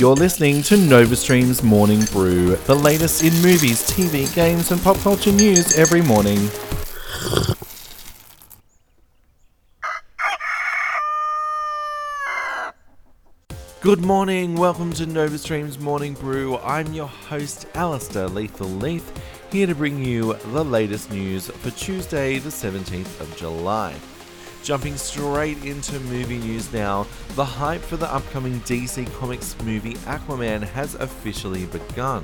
You're listening to NovaStream's Morning Brew, the latest in movies, TV, games, and pop culture news every morning. Good morning, welcome to NovaStream's Morning Brew. I'm your host, Alistair Lethal Leith, here to bring you the latest news for Tuesday, the 17th of July. Jumping straight into movie news now, the hype for the upcoming DC Comics movie Aquaman has officially begun.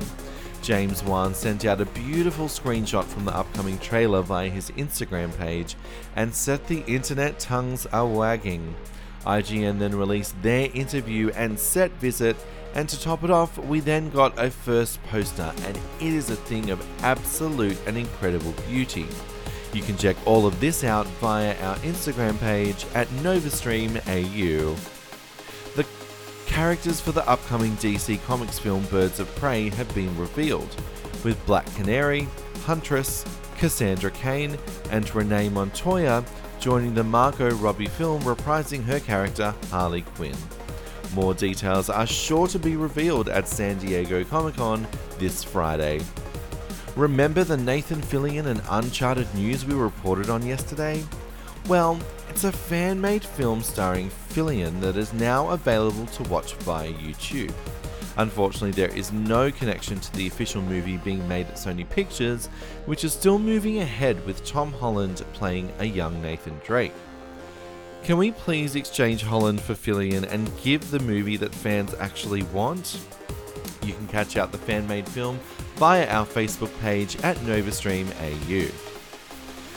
James Wan sent out a beautiful screenshot from the upcoming trailer via his Instagram page and set the internet tongues a wagging. IGN then released their interview and set visit, and to top it off, we then got a first poster, and it is a thing of absolute and incredible beauty. You can check all of this out via our Instagram page at NovaStreamAU. The characters for the upcoming DC Comics film Birds of Prey have been revealed, with Black Canary, Huntress, Cassandra Cain, and Renee Montoya joining the Margot Robbie film reprising her character Harley Quinn. More details are sure to be revealed at San Diego Comic Con this Friday. Remember the Nathan Fillion and Uncharted news we reported on yesterday? Well, it's a fan made film starring Fillion that is now available to watch via YouTube. Unfortunately, there is no connection to the official movie being made at Sony Pictures, which is still moving ahead with Tom Holland playing a young Nathan Drake. Can we please exchange Holland for Fillion and give the movie that fans actually want? You can catch out the fan made film via our Facebook page at NovaStream AU.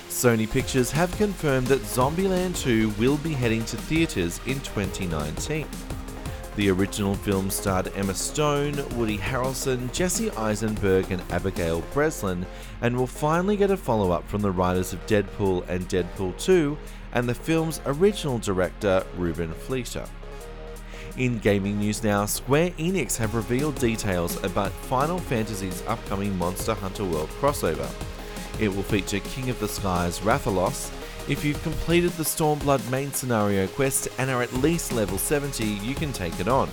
Sony Pictures have confirmed that Zombieland 2 will be heading to theatres in 2019. The original film starred Emma Stone, Woody Harrelson, Jesse Eisenberg, and Abigail Breslin, and will finally get a follow up from the writers of Deadpool and Deadpool 2 and the film's original director, Ruben Fleischer. In gaming news now, Square Enix have revealed details about Final Fantasy's upcoming Monster Hunter World crossover. It will feature King of the Skies Rathalos. If you've completed the Stormblood main scenario quest and are at least level 70, you can take it on.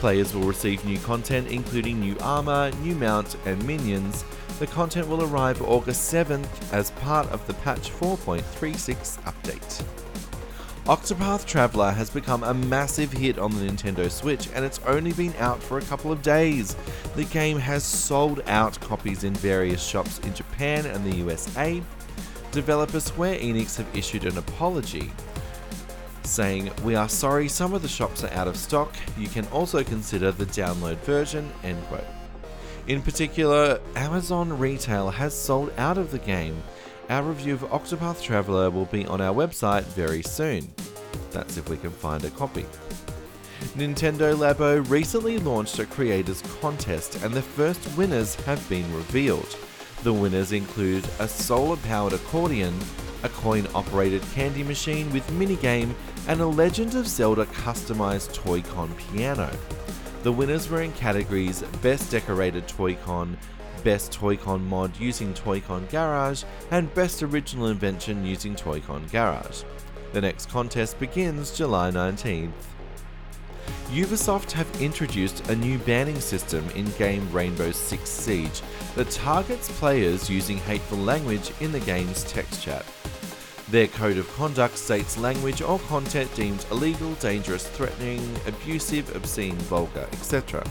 Players will receive new content including new armor, new mount, and minions. The content will arrive August 7th as part of the patch 4.36 update. Octopath Traveler has become a massive hit on the Nintendo Switch and it's only been out for a couple of days. The game has sold out copies in various shops in Japan and the USA. Developer Square Enix have issued an apology saying, We are sorry some of the shops are out of stock. You can also consider the download version. End quote. In particular, Amazon Retail has sold out of the game our review of Octopath Traveler will be on our website very soon. That's if we can find a copy. Nintendo Labo recently launched a creators contest and the first winners have been revealed. The winners include a solar powered accordion, a coin operated candy machine with minigame, and a Legend of Zelda customized Toy-Con piano. The winners were in categories Best Decorated Toy-Con, Best Toy-Con Mod using Toy-Con Garage, and Best Original Invention using Toy-Con Garage. The next contest begins July 19th. Ubisoft have introduced a new banning system in game Rainbow Six Siege that targets players using hateful language in the game's text chat. Their code of conduct states language or content deemed illegal, dangerous, threatening, abusive, obscene, vulgar, etc.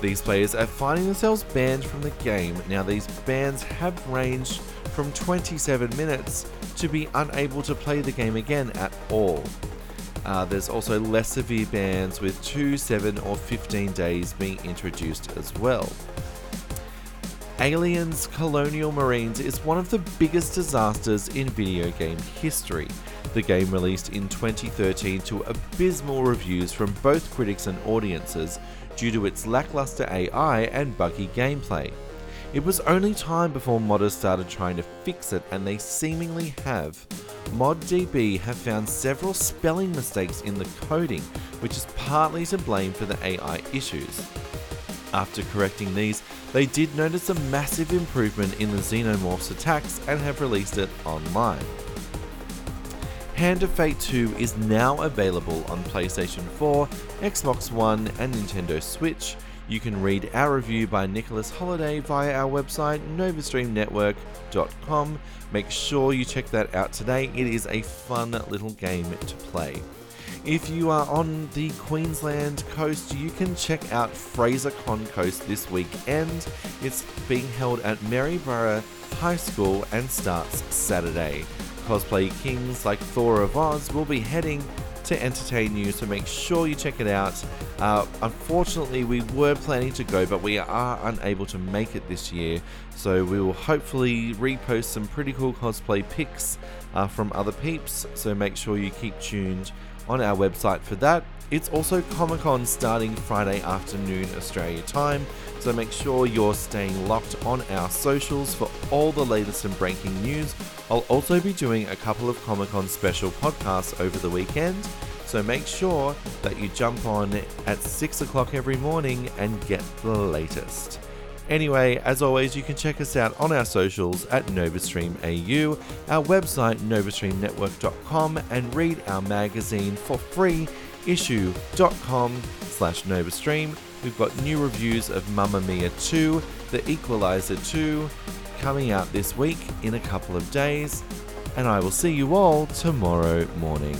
These players are finding themselves banned from the game. Now, these bans have ranged from 27 minutes to be unable to play the game again at all. Uh, there's also less severe bans with 2, 7, or 15 days being introduced as well. Aliens Colonial Marines is one of the biggest disasters in video game history. The game released in 2013 to abysmal reviews from both critics and audiences due to its lackluster AI and buggy gameplay. It was only time before modders started trying to fix it, and they seemingly have. ModDB have found several spelling mistakes in the coding, which is partly to blame for the AI issues. After correcting these, they did notice a massive improvement in the Xenomorphs attacks and have released it online. Hand of Fate 2 is now available on PlayStation 4, Xbox One, and Nintendo Switch. You can read our review by Nicholas Holiday via our website, novastreamnetwork.com. Make sure you check that out today. It is a fun little game to play. If you are on the Queensland coast, you can check out Fraser Coast this weekend. It's being held at Maryborough High School and starts Saturday. Cosplay kings like Thor of Oz will be heading to entertain you, so make sure you check it out. Uh, unfortunately, we were planning to go, but we are unable to make it this year, so we will hopefully repost some pretty cool cosplay pics uh, from other peeps, so make sure you keep tuned on our website for that. It's also Comic Con starting Friday afternoon Australia time, so make sure you're staying locked on our socials for all the latest and breaking news. I'll also be doing a couple of Comic Con special podcasts over the weekend, so make sure that you jump on at 6 o'clock every morning and get the latest. Anyway, as always, you can check us out on our socials at NovaStreamAU, our website novastreamnetwork.com, and read our magazine for free issuu.com slash novastream. We've got new reviews of Mamma Mia 2, The Equalizer 2, coming out this week in a couple of days, and I will see you all tomorrow morning.